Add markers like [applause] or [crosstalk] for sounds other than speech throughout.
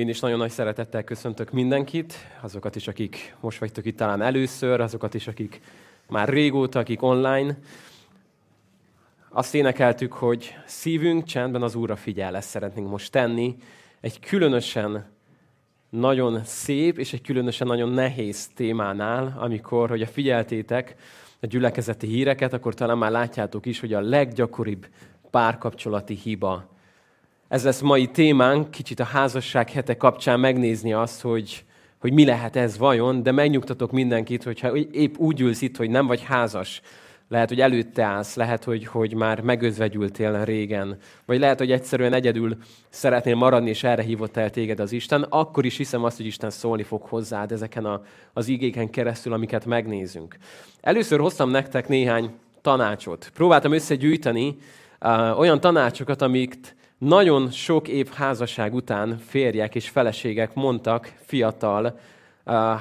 Én is nagyon nagy szeretettel köszöntök mindenkit, azokat is, akik most vagytok itt talán először, azokat is, akik már régóta, akik online. Azt énekeltük, hogy szívünk csendben az Úrra figyel, ezt szeretnénk most tenni. Egy különösen nagyon szép és egy különösen nagyon nehéz témánál, amikor, hogy a figyeltétek a gyülekezeti híreket, akkor talán már látjátok is, hogy a leggyakoribb párkapcsolati hiba ez lesz mai témánk, kicsit a házasság hete kapcsán megnézni azt, hogy, hogy mi lehet ez vajon, de megnyugtatok mindenkit, hogyha épp úgy ülsz itt, hogy nem vagy házas, lehet, hogy előtte állsz, lehet, hogy, hogy már megözvegyültél régen, vagy lehet, hogy egyszerűen egyedül szeretnél maradni, és erre hívott el téged az Isten, akkor is hiszem azt, hogy Isten szólni fog hozzád ezeken a, az igéken keresztül, amiket megnézünk. Először hoztam nektek néhány tanácsot. Próbáltam összegyűjteni uh, olyan tanácsokat, amiket nagyon sok év házasság után férjek és feleségek mondtak fiatal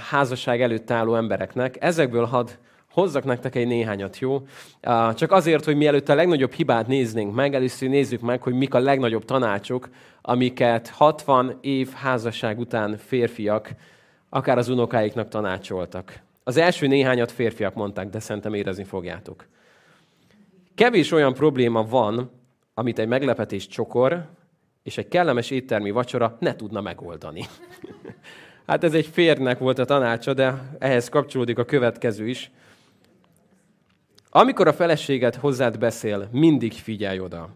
házasság előtt álló embereknek. Ezekből hadd hozzak nektek egy néhányat, jó? Csak azért, hogy mielőtt a legnagyobb hibát néznénk meg, először nézzük meg, hogy mik a legnagyobb tanácsok, amiket 60 év házasság után férfiak, akár az unokáiknak tanácsoltak. Az első néhányat férfiak mondták, de szerintem érezni fogjátok. Kevés olyan probléma van, amit egy meglepetés csokor és egy kellemes éttermi vacsora ne tudna megoldani. [laughs] hát ez egy férnek volt a tanácsa, de ehhez kapcsolódik a következő is. Amikor a feleséged hozzád beszél, mindig figyelj oda.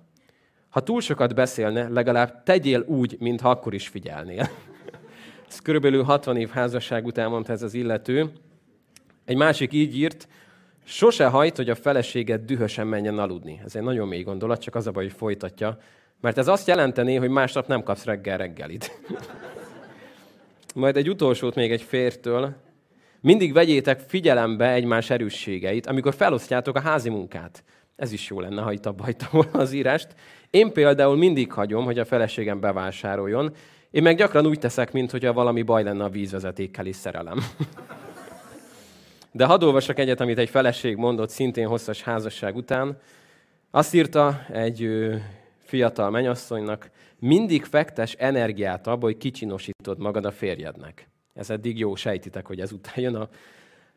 Ha túl sokat beszélne, legalább tegyél úgy, mintha akkor is figyelnél. [laughs] ez körülbelül 60 év házasság után mondta ez az illető. Egy másik így írt, Sose hajt, hogy a feleséged dühösen menjen aludni. Ez egy nagyon mély gondolat, csak az a baj, hogy folytatja. Mert ez azt jelenteni, hogy másnap nem kapsz reggel reggelit. [laughs] Majd egy utolsót még egy fértől. Mindig vegyétek figyelembe egymás erősségeit, amikor felosztjátok a házi munkát. Ez is jó lenne, ha itt abba volna az írást. Én például mindig hagyom, hogy a feleségem bevásároljon. Én meg gyakran úgy teszek, mintha valami baj lenne a vízvezetékkel is szerelem. [laughs] De hadd olvasok egyet, amit egy feleség mondott szintén hosszas házasság után. Azt írta egy fiatal menyasszonynak, mindig fektes energiát abba, hogy kicsinosítod magad a férjednek. Ez eddig jó, sejtitek, hogy ezután jön a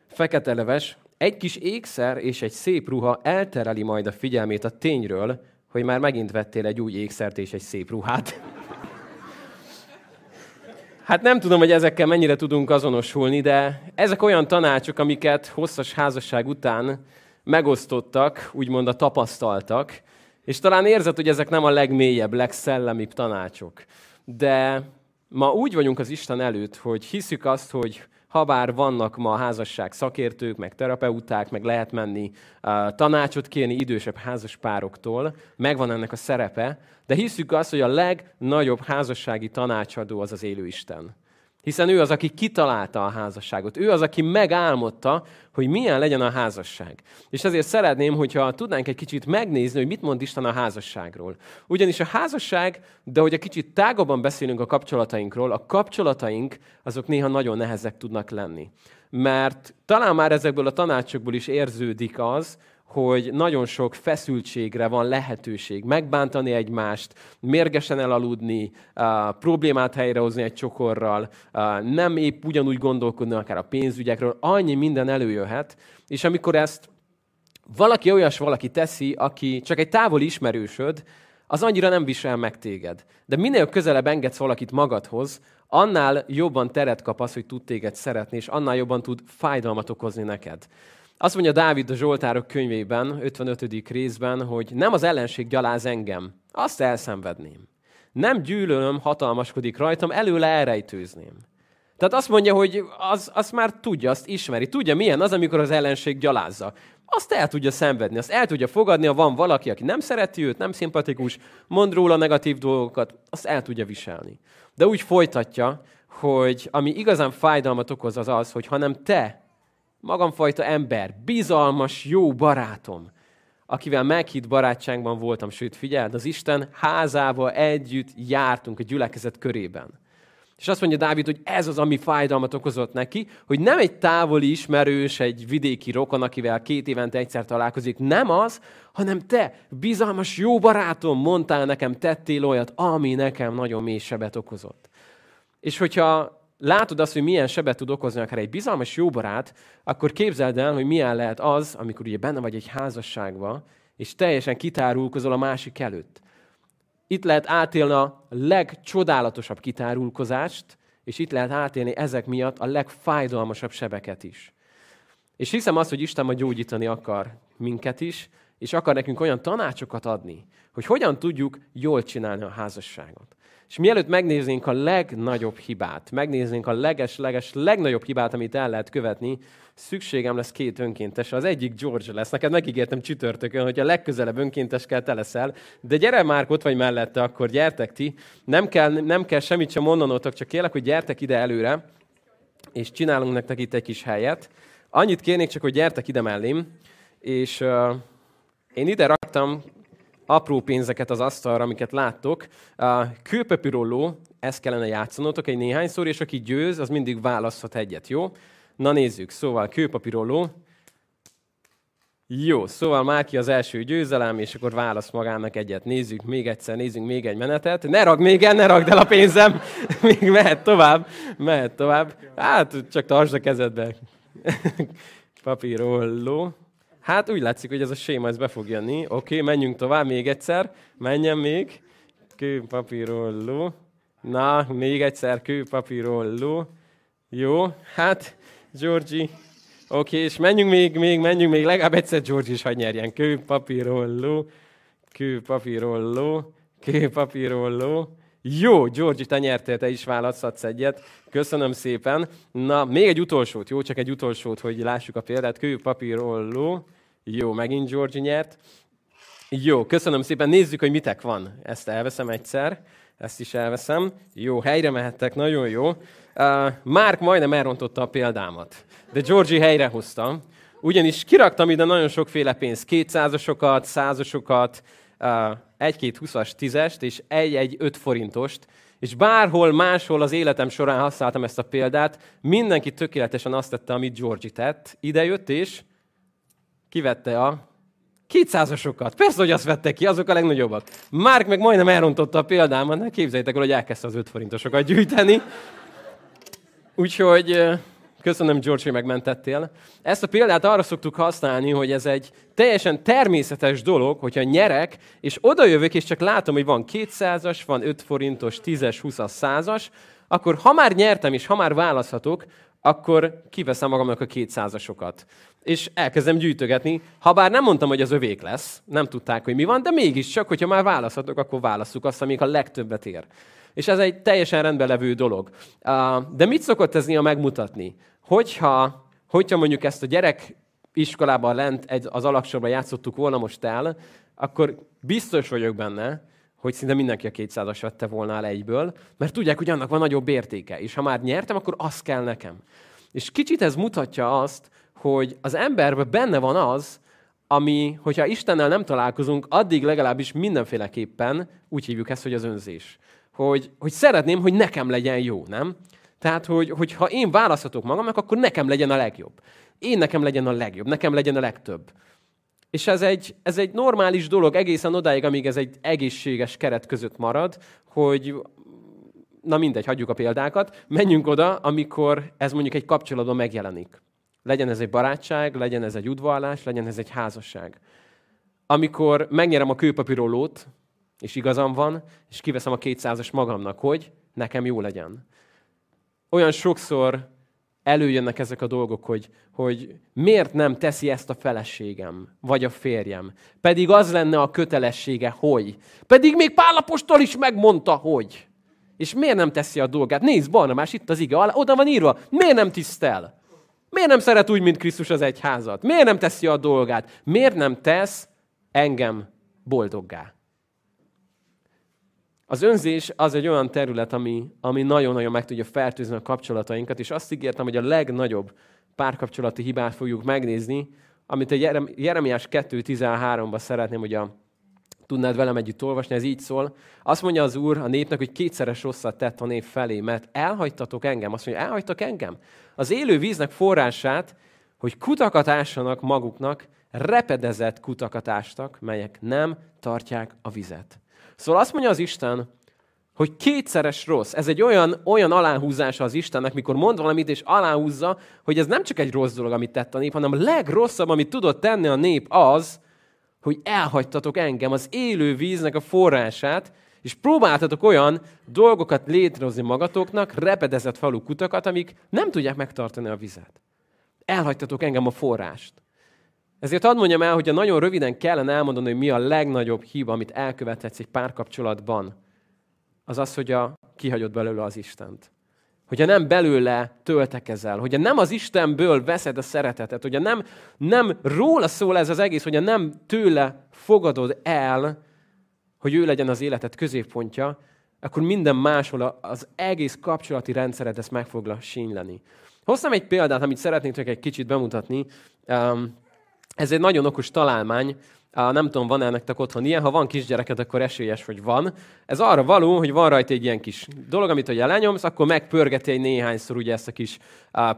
fekete leves. Egy kis ékszer és egy szép ruha eltereli majd a figyelmét a tényről, hogy már megint vettél egy új ékszert és egy szép ruhát. Hát nem tudom, hogy ezekkel mennyire tudunk azonosulni, de ezek olyan tanácsok, amiket hosszas házasság után megosztottak, úgymond a tapasztaltak, és talán érzed, hogy ezek nem a legmélyebb, legszellemibb tanácsok. De ma úgy vagyunk az Isten előtt, hogy hiszük azt, hogy habár vannak ma házasság szakértők, meg terapeuták, meg lehet menni uh, tanácsot kérni idősebb házaspároktól, megvan ennek a szerepe, de hiszük azt, hogy a legnagyobb házassági tanácsadó az az élő Isten. Hiszen ő az, aki kitalálta a házasságot. Ő az, aki megálmodta, hogy milyen legyen a házasság. És ezért szeretném, hogyha tudnánk egy kicsit megnézni, hogy mit mond Isten a házasságról. Ugyanis a házasság, de hogy egy kicsit tágabban beszélünk a kapcsolatainkról, a kapcsolataink azok néha nagyon nehezek tudnak lenni. Mert talán már ezekből a tanácsokból is érződik az, hogy nagyon sok feszültségre van lehetőség. Megbántani egymást, mérgesen elaludni, problémát helyrehozni egy csokorral, nem épp ugyanúgy gondolkodni akár a pénzügyekről, annyi minden előjöhet, és amikor ezt valaki olyas valaki teszi, aki csak egy távoli ismerősöd, az annyira nem visel meg téged. De minél közelebb engedsz valakit magadhoz, annál jobban teret kap az, hogy tud téged szeretni, és annál jobban tud fájdalmat okozni neked. Azt mondja Dávid a Zsoltárok könyvében, 55. részben, hogy nem az ellenség gyaláz engem, azt elszenvedném. Nem gyűlölöm, hatalmaskodik rajtam, előle elrejtőzném. Tehát azt mondja, hogy az, azt már tudja, azt ismeri. Tudja, milyen az, amikor az ellenség gyalázza. Azt el tudja szenvedni, azt el tudja fogadni, ha van valaki, aki nem szereti őt, nem szimpatikus, mond róla negatív dolgokat, azt el tudja viselni. De úgy folytatja, hogy ami igazán fájdalmat okoz az az, hogy hanem te magamfajta ember, bizalmas, jó barátom, akivel meghitt barátságban voltam, sőt, figyeld, az Isten házába együtt jártunk a gyülekezet körében. És azt mondja Dávid, hogy ez az, ami fájdalmat okozott neki, hogy nem egy távoli ismerős, egy vidéki rokon, akivel két évente egyszer találkozik, nem az, hanem te, bizalmas jó barátom, mondtál nekem, tettél olyat, ami nekem nagyon mély sebet okozott. És hogyha látod azt, hogy milyen sebet tud okozni akár egy bizalmas jó barát, akkor képzeld el, hogy milyen lehet az, amikor ugye benne vagy egy házasságban, és teljesen kitárulkozol a másik előtt. Itt lehet átélni a legcsodálatosabb kitárulkozást, és itt lehet átélni ezek miatt a legfájdalmasabb sebeket is. És hiszem azt, hogy Isten majd gyógyítani akar minket is, és akar nekünk olyan tanácsokat adni, hogy hogyan tudjuk jól csinálni a házasságot. És mielőtt megnéznénk a legnagyobb hibát, megnéznénk a leges-leges legnagyobb hibát, amit el lehet követni, szükségem lesz két önkéntes. Az egyik George lesz. Neked megígértem csütörtökön, hogy a legközelebb önkéntes kell te leszel. De gyere már, ott vagy mellette, akkor gyertek ti. Nem kell, nem kell semmit sem mondanotok, csak kérlek, hogy gyertek ide előre, és csinálunk nektek itt egy kis helyet. Annyit kérnék csak, hogy gyertek ide mellém, és uh, én ide raktam apró pénzeket az asztalra, amiket láttok. A kőpapírolló, ezt kellene játszanotok egy néhányszor, és aki győz, az mindig választhat egyet, jó? Na nézzük, szóval kőpapírolló. Jó, szóval már ki az első győzelem, és akkor választ magának egyet. Nézzük még egyszer, nézzünk még egy menetet. Ne ragd még el, ne ragd el a pénzem. [laughs] még mehet tovább, mehet tovább. Hát, csak tartsd a kezedbe. [laughs] Papírolló. Hát úgy látszik, hogy ez a séma ez be fog jönni. Oké, okay, menjünk tovább még egyszer. Menjen még. Kőpapírolló. Na, még egyszer kőpapírolló. Jó, hát, Georgi. Oké, okay, és menjünk még, még, menjünk még. Legalább egyszer Georgi is hagy nyerjen. Kőpapírolló. Kőpapírolló. Kőpapírolló. Jó, Georgi, te nyertél, te is választhatsz egyet. Köszönöm szépen. Na, még egy utolsót, jó, csak egy utolsót, hogy lássuk a példát. Kő, papír, olló. Jó, megint Georgi nyert. Jó, köszönöm szépen. Nézzük, hogy mitek van. Ezt elveszem egyszer. Ezt is elveszem. Jó, helyre mehettek, nagyon jó. Uh, Márk majdnem elrontotta a példámat, de Georgi helyre hozta. Ugyanis kiraktam ide nagyon sokféle pénzt, kétszázasokat, százasokat, uh, egy-két huszas tízest, és egy-egy öt forintost, és bárhol máshol az életem során használtam ezt a példát, mindenki tökéletesen azt tette, amit Georgi tett. Ide jött, és kivette a kétszázasokat. Persze, hogy azt vette ki, azok a legnagyobbak. Márk meg majdnem elrontotta a példámat, ne képzeljétek el, hogy elkezdte az öt forintosokat gyűjteni. Úgyhogy Köszönöm, George, hogy megmentettél. Ezt a példát arra szoktuk használni, hogy ez egy teljesen természetes dolog, hogyha nyerek, és oda jövök, és csak látom, hogy van 200-as, van 5 forintos, 10-es, 20-as, 100-as, akkor ha már nyertem, és ha már választhatok, akkor kiveszem magamnak a 200-asokat. És elkezdem gyűjtögetni, ha bár nem mondtam, hogy az övék lesz, nem tudták, hogy mi van, de mégiscsak, hogyha már választhatok, akkor válasszuk azt, amik a legtöbbet ér. És ez egy teljesen rendben levő dolog. De mit szokott ez néha megmutatni? Hogyha, hogyha mondjuk ezt a gyerek iskolában lent az alaksorban játszottuk volna most el, akkor biztos vagyok benne, hogy szinte mindenki a 200-as vette volna el egyből, mert tudják, hogy annak van nagyobb értéke, és ha már nyertem, akkor az kell nekem. És kicsit ez mutatja azt, hogy az emberben benne van az, ami, hogyha Istennel nem találkozunk, addig legalábbis mindenféleképpen úgy hívjuk ezt, hogy az önzés hogy, hogy szeretném, hogy nekem legyen jó, nem? Tehát, hogy, hogy ha én választhatok magamnak, akkor nekem legyen a legjobb. Én nekem legyen a legjobb, nekem legyen a legtöbb. És ez egy, ez egy normális dolog egészen odáig, amíg ez egy egészséges keret között marad, hogy na mindegy, hagyjuk a példákat, menjünk oda, amikor ez mondjuk egy kapcsolatban megjelenik. Legyen ez egy barátság, legyen ez egy udvarlás, legyen ez egy házasság. Amikor megnyerem a kőpapírolót, és igazam van, és kiveszem a kétszázas magamnak, hogy nekem jó legyen. Olyan sokszor előjönnek ezek a dolgok, hogy, hogy miért nem teszi ezt a feleségem, vagy a férjem. Pedig az lenne a kötelessége, hogy. Pedig még Pálapostól is megmondta, hogy. És miért nem teszi a dolgát? Nézd, Barnabás, itt az ige, oda van írva. Miért nem tisztel? Miért nem szeret úgy, mint Krisztus az egyházat? Miért nem teszi a dolgát? Miért nem tesz engem boldoggá? Az önzés az egy olyan terület, ami, ami nagyon-nagyon meg tudja fertőzni a kapcsolatainkat, és azt ígértem, hogy a legnagyobb párkapcsolati hibát fogjuk megnézni, amit a Jeremiás 2.13-ban szeretném, hogy a, tudnád velem együtt olvasni, ez így szól. Azt mondja az Úr a népnek, hogy kétszeres rosszat tett a nép felé, mert elhagytatok engem. Azt mondja, elhagytak engem. Az élő víznek forrását, hogy kutakat ássanak maguknak, repedezett kutakat ástak, melyek nem tartják a vizet. Szóval azt mondja az Isten, hogy kétszeres rossz. Ez egy olyan, olyan aláhúzása az Istennek, mikor mond valamit, és aláhúzza, hogy ez nem csak egy rossz dolog, amit tett a nép, hanem a legrosszabb, amit tudott tenni a nép az, hogy elhagytatok engem, az élő víznek a forrását, és próbáltatok olyan dolgokat létrehozni magatoknak, repedezett falu kutakat, amik nem tudják megtartani a vizet. Elhagytatok engem a forrást. Ezért hadd mondjam el, hogy nagyon röviden kellene elmondani, hogy mi a legnagyobb hiba, amit elkövethetsz egy párkapcsolatban, az az, hogy a, kihagyod belőle az Istent. Hogyha nem belőle töltekezel, hogyha nem az Istenből veszed a szeretetet, hogyha nem, nem róla szól ez az egész, hogyha nem tőle fogadod el, hogy ő legyen az életed középpontja, akkor minden máshol az egész kapcsolati rendszered ezt meg fogla sínyleni. Hoztam egy példát, amit szeretnék egy kicsit bemutatni. Ez egy nagyon okos találmány, nem tudom, van-e nektek otthon ilyen, ha van kisgyereked, akkor esélyes, hogy van. Ez arra való, hogy van rajta egy ilyen kis dolog, amit hogy lenyomsz, akkor megpörgeti egy néhányszor ugye ezt a kis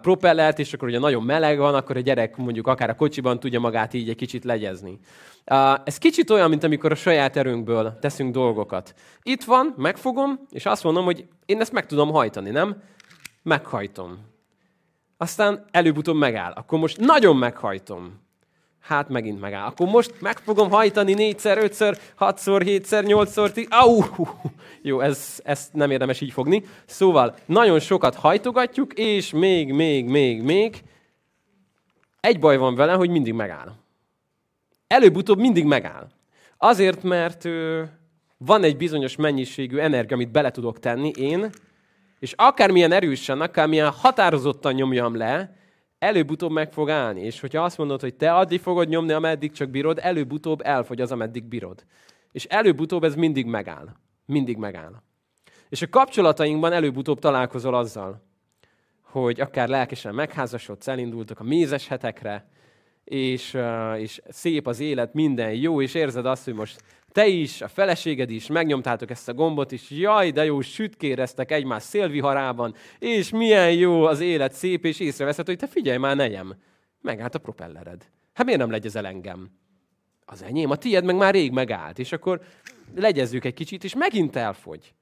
propellert, és akkor ugye nagyon meleg van, akkor a gyerek mondjuk akár a kocsiban tudja magát így egy kicsit legyezni. Ez kicsit olyan, mint amikor a saját erőnkből teszünk dolgokat. Itt van, megfogom, és azt mondom, hogy én ezt meg tudom hajtani, nem? Meghajtom. Aztán előbb-utóbb megáll. Akkor most nagyon meghajtom hát megint megáll. Akkor most meg fogom hajtani négyszer, ötször, hatszor, hétszer, nyolcszor, tíz... Au! Jó, ez, ezt nem érdemes így fogni. Szóval nagyon sokat hajtogatjuk, és még, még, még, még. Egy baj van vele, hogy mindig megáll. Előbb-utóbb mindig megáll. Azért, mert ö, van egy bizonyos mennyiségű energia, amit bele tudok tenni én, és akármilyen erősen, akármilyen határozottan nyomjam le, előbb-utóbb meg fog állni. És hogyha azt mondod, hogy te addig fogod nyomni, ameddig csak bírod, előbb-utóbb elfogy az, ameddig bírod. És előbb-utóbb ez mindig megáll. Mindig megáll. És a kapcsolatainkban előbb-utóbb találkozol azzal, hogy akár lelkesen megházasodsz, elindultak a mézes hetekre, és, és szép az élet, minden jó, és érzed azt, hogy most te is, a feleséged is, megnyomtátok ezt a gombot, és jaj, de jó, sütkéreztek egymás szélviharában, és milyen jó az élet, szép, és észreveszed, hogy te figyelj már, nejem, megállt a propellered. Hát miért nem legyezel engem? Az enyém, a tied meg már rég megállt, és akkor legyezzük egy kicsit, és megint elfogy.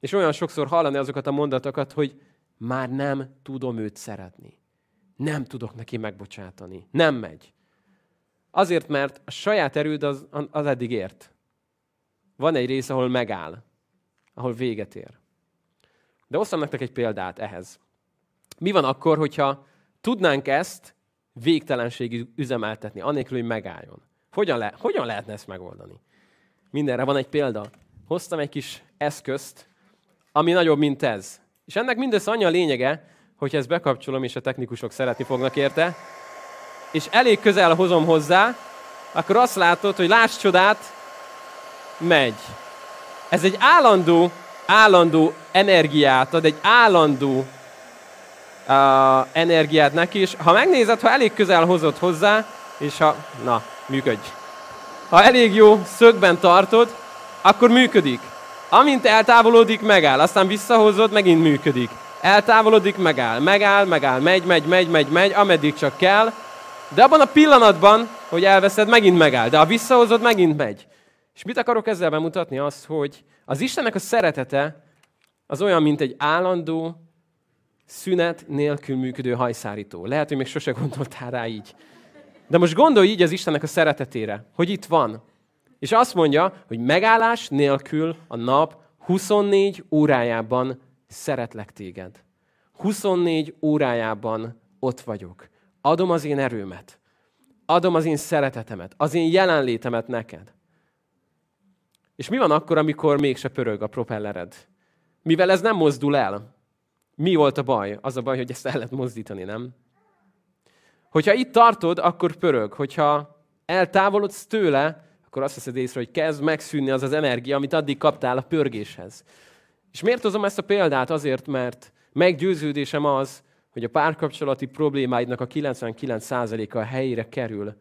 És olyan sokszor hallani azokat a mondatokat, hogy már nem tudom őt szeretni. Nem tudok neki megbocsátani. Nem megy. Azért, mert a saját erőd az, az eddig ért. Van egy rész, ahol megáll, ahol véget ér. De osztam nektek egy példát ehhez. Mi van akkor, hogyha tudnánk ezt végtelenségig üzemeltetni, anélkül, hogy megálljon? Hogyan, le, hogyan lehetne ezt megoldani? Mindenre van egy példa. Hoztam egy kis eszközt, ami nagyobb, mint ez. És ennek mindössze annyi a lényege, hogyha ezt bekapcsolom, és a technikusok szeretni fognak érte, és elég közel hozom hozzá, akkor azt látod, hogy láss csodát, megy. Ez egy állandó, állandó energiát ad, egy állandó uh, energiát neki, és ha megnézed, ha elég közel hozott hozzá, és ha, na, működj. Ha elég jó szögben tartod, akkor működik. Amint eltávolodik, megáll. Aztán visszahozod, megint működik. Eltávolodik, megáll. Megáll, megáll, megy, megy, megy, megy, megy, ameddig csak kell. De abban a pillanatban, hogy elveszed, megint megáll. De ha visszahozod, megint megy. És mit akarok ezzel bemutatni? Azt, hogy az Istennek a szeretete az olyan, mint egy állandó, szünet nélkül működő hajszárító. Lehet, hogy még sose gondoltál rá így. De most gondolj így az Istennek a szeretetére, hogy itt van. És azt mondja, hogy megállás nélkül a nap 24 órájában szeretlek téged. 24 órájában ott vagyok. Adom az én erőmet. Adom az én szeretetemet, az én jelenlétemet neked. És mi van akkor, amikor mégse pörög a propellered? Mivel ez nem mozdul el. Mi volt a baj? Az a baj, hogy ezt el lehet mozdítani, nem? Hogyha itt tartod, akkor pörög. Hogyha eltávolodsz tőle, akkor azt veszed észre, hogy kezd megszűnni az az energia, amit addig kaptál a pörgéshez. És miért hozom ezt a példát? Azért, mert meggyőződésem az, hogy a párkapcsolati problémáidnak a 99%-a a helyére kerül,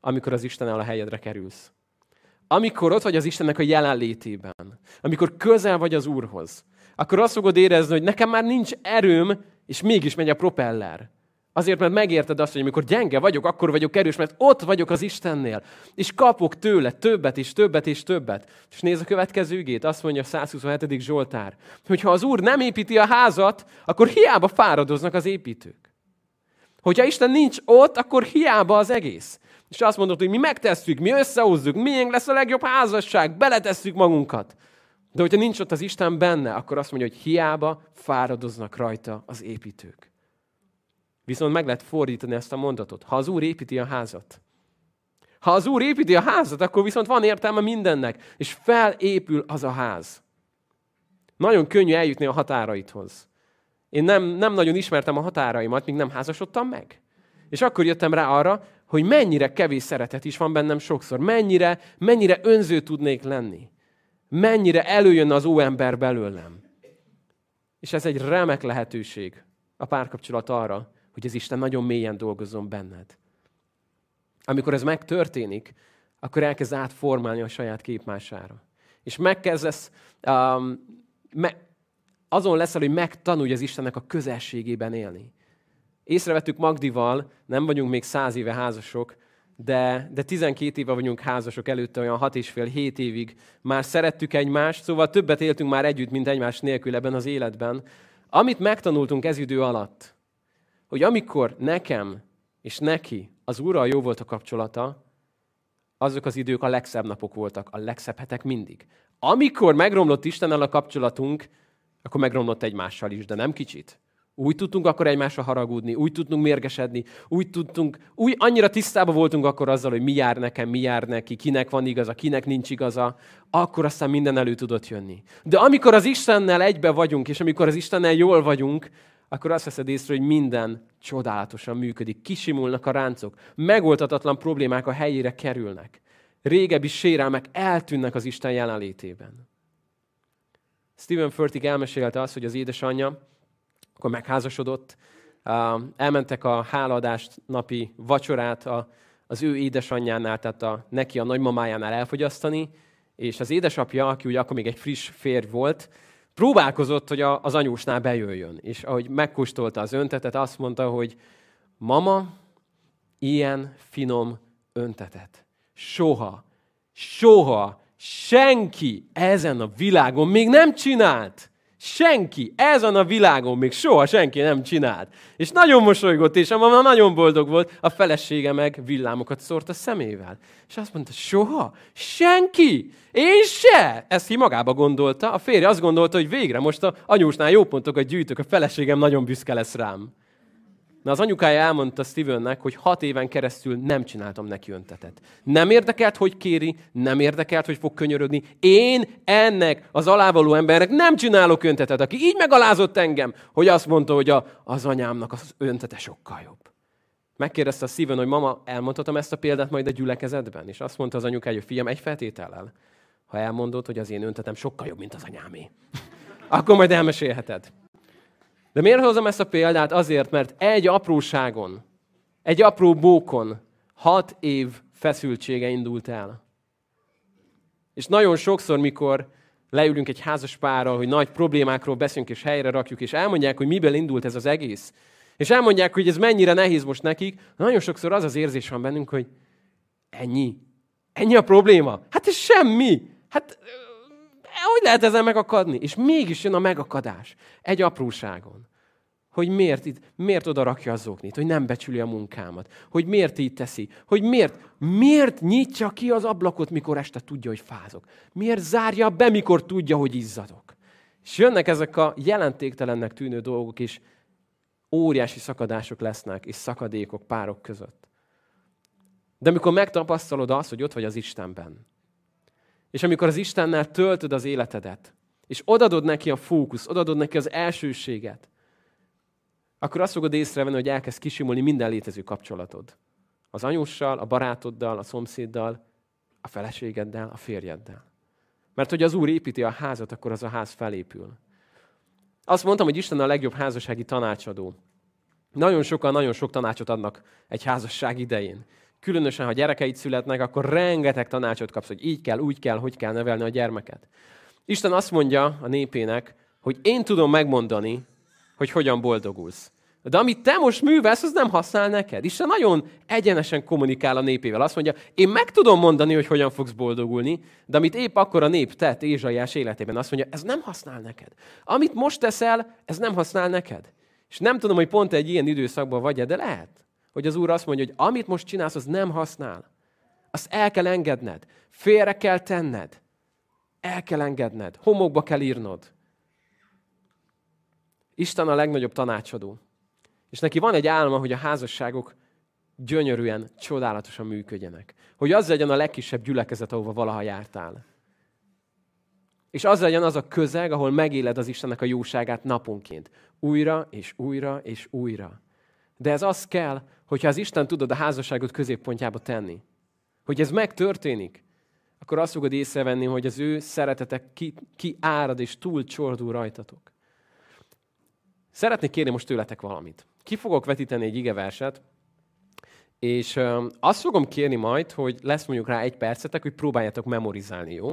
amikor az Istennel a helyedre kerülsz. Amikor ott vagy az Istennek a jelenlétében, amikor közel vagy az Úrhoz, akkor azt fogod érezni, hogy nekem már nincs erőm, és mégis megy a propeller. Azért, mert megérted azt, hogy amikor gyenge vagyok, akkor vagyok erős, mert ott vagyok az Istennél. És kapok tőle többet és többet és többet. És nézd a következő ügét, azt mondja a 127. Zsoltár, hogy ha az Úr nem építi a házat, akkor hiába fáradoznak az építők. Hogyha Isten nincs ott, akkor hiába az egész. És azt mondod, hogy mi megtesszük, mi összehozzuk, miénk lesz a legjobb házasság, beletesszük magunkat. De hogyha nincs ott az Isten benne, akkor azt mondja, hogy hiába fáradoznak rajta az építők. Viszont meg lehet fordítani ezt a mondatot. Ha az Úr építi a házat, ha az Úr építi a házat, akkor viszont van értelme mindennek, és felépül az a ház. Nagyon könnyű eljutni a határaithoz. Én nem, nem nagyon ismertem a határaimat, míg nem házasodtam meg. És akkor jöttem rá arra, hogy mennyire kevés szeretet is van bennem sokszor. Mennyire, mennyire önző tudnék lenni. Mennyire előjön az óember belőlem. És ez egy remek lehetőség a párkapcsolat arra, hogy az Isten nagyon mélyen dolgozzon benned. Amikor ez megtörténik, akkor elkezd átformálni a saját képmására. És megkezdesz, um, me, azon leszel, hogy megtanulj az Istennek a közelségében élni. Észrevettük Magdival, nem vagyunk még száz éve házasok, de, de 12 éve vagyunk házasok, előtte olyan 6 és fél, 7 évig már szerettük egymást, szóval többet éltünk már együtt, mint egymás nélkül ebben az életben. Amit megtanultunk ez idő alatt, hogy amikor nekem és neki az Úrral jó volt a kapcsolata, azok az idők a legszebb napok voltak, a legszebb hetek mindig. Amikor megromlott Istennel a kapcsolatunk, akkor megromlott egymással is, de nem kicsit. Úgy tudtunk akkor egymásra haragudni, úgy tudtunk mérgesedni, úgy tudtunk, úgy annyira tisztában voltunk akkor azzal, hogy mi jár nekem, mi jár neki, kinek van igaza, kinek nincs igaza, akkor aztán minden elő tudott jönni. De amikor az Istennel egybe vagyunk, és amikor az Istennel jól vagyunk, akkor azt veszed észre, hogy minden csodálatosan működik. Kisimulnak a ráncok, megoldhatatlan problémák a helyére kerülnek. Régebbi sérelmek eltűnnek az Isten jelenlétében. Stephen Furtick elmesélte azt, hogy az édesanyja, akkor megházasodott, elmentek a háladást napi vacsorát az ő édesanyjánál, tehát a, neki a nagymamájánál elfogyasztani, és az édesapja, aki ugye akkor még egy friss férj volt, próbálkozott, hogy az anyósnál bejöjjön. És ahogy megkóstolta az öntetet, azt mondta, hogy mama, ilyen finom öntetet. Soha, soha senki ezen a világon még nem csinált. Senki ezen a világon még soha senki nem csinált. És nagyon mosolygott, és a mama nagyon boldog volt, a felesége meg villámokat szórt a szemével. És azt mondta, soha? Senki? Én se! Ezt ki magába gondolta. A férje azt gondolta, hogy végre most a anyósnál jó pontokat gyűjtök, a feleségem nagyon büszke lesz rám. Na az anyukája elmondta Stevennek, hogy hat éven keresztül nem csináltam neki öntetet. Nem érdekelt, hogy kéri, nem érdekelt, hogy fog könyörögni. Én ennek az alávaló embernek nem csinálok öntetet, aki így megalázott engem, hogy azt mondta, hogy a, az anyámnak az öntete sokkal jobb. Megkérdezte a Steven, hogy mama, elmondhatom ezt a példát majd a gyülekezetben? És azt mondta az anyukája, hogy fiam, egy feltétellel. Ha elmondod, hogy az én öntetem sokkal jobb, mint az anyámé, akkor majd elmesélheted. De miért hozom ezt a példát? Azért, mert egy apróságon, egy apró bókon hat év feszültsége indult el. És nagyon sokszor, mikor leülünk egy házas párral, hogy nagy problémákról beszélünk és helyre rakjuk, és elmondják, hogy miből indult ez az egész, és elmondják, hogy ez mennyire nehéz most nekik, nagyon sokszor az az érzés van bennünk, hogy ennyi. Ennyi a probléma. Hát ez semmi. Hát hogy lehet ezen megakadni? És mégis jön a megakadás. Egy apróságon. Hogy miért, itt, miért oda rakja az oknit, hogy nem becsüli a munkámat, hogy miért így teszi, hogy miért, miért nyitja ki az ablakot, mikor este tudja, hogy fázok. Miért zárja be, mikor tudja, hogy izzadok. És jönnek ezek a jelentéktelennek tűnő dolgok, és óriási szakadások lesznek, és szakadékok párok között. De amikor megtapasztalod azt, hogy ott vagy az Istenben, és amikor az Istennel töltöd az életedet, és odadod neki a fókusz, odadod neki az elsőséget, akkor azt fogod észrevenni, hogy elkezd kisimulni minden létező kapcsolatod. Az anyussal, a barátoddal, a szomszéddal, a feleségeddel, a férjeddel. Mert hogy az Úr építi a házat, akkor az a ház felépül. Azt mondtam, hogy Isten a legjobb házassági tanácsadó. Nagyon sokan nagyon sok tanácsot adnak egy házasság idején. Különösen, ha gyerekeid születnek, akkor rengeteg tanácsot kapsz, hogy így kell, úgy kell, hogy kell nevelni a gyermeket. Isten azt mondja a népének, hogy én tudom megmondani, hogy hogyan boldogulsz. De amit te most művelsz, az nem használ neked. Isten nagyon egyenesen kommunikál a népével. Azt mondja, én meg tudom mondani, hogy hogyan fogsz boldogulni, de amit épp akkor a nép tett Ézsaiás életében, azt mondja, ez nem használ neked. Amit most teszel, ez nem használ neked. És nem tudom, hogy pont egy ilyen időszakban vagy -e, de lehet, hogy az Úr azt mondja, hogy amit most csinálsz, az nem használ. Azt el kell engedned. Félre kell tenned. El kell engedned. Homokba kell írnod. Isten a legnagyobb tanácsadó. És neki van egy álma, hogy a házasságok gyönyörűen, csodálatosan működjenek. Hogy az legyen a legkisebb gyülekezet, ahova valaha jártál. És az legyen az a közeg, ahol megéled az Istennek a jóságát naponként. Újra és újra és újra. De ez az kell, hogyha az Isten tudod a házasságot középpontjába tenni. Hogy ez megtörténik, akkor azt fogod észrevenni, hogy az ő szeretetek ki, ki árad és túl csordul rajtatok. Szeretnék kérni most tőletek valamit. Ki fogok vetíteni egy igeverset, és azt fogom kérni majd, hogy lesz mondjuk rá egy percetek, hogy próbáljátok memorizálni, jó?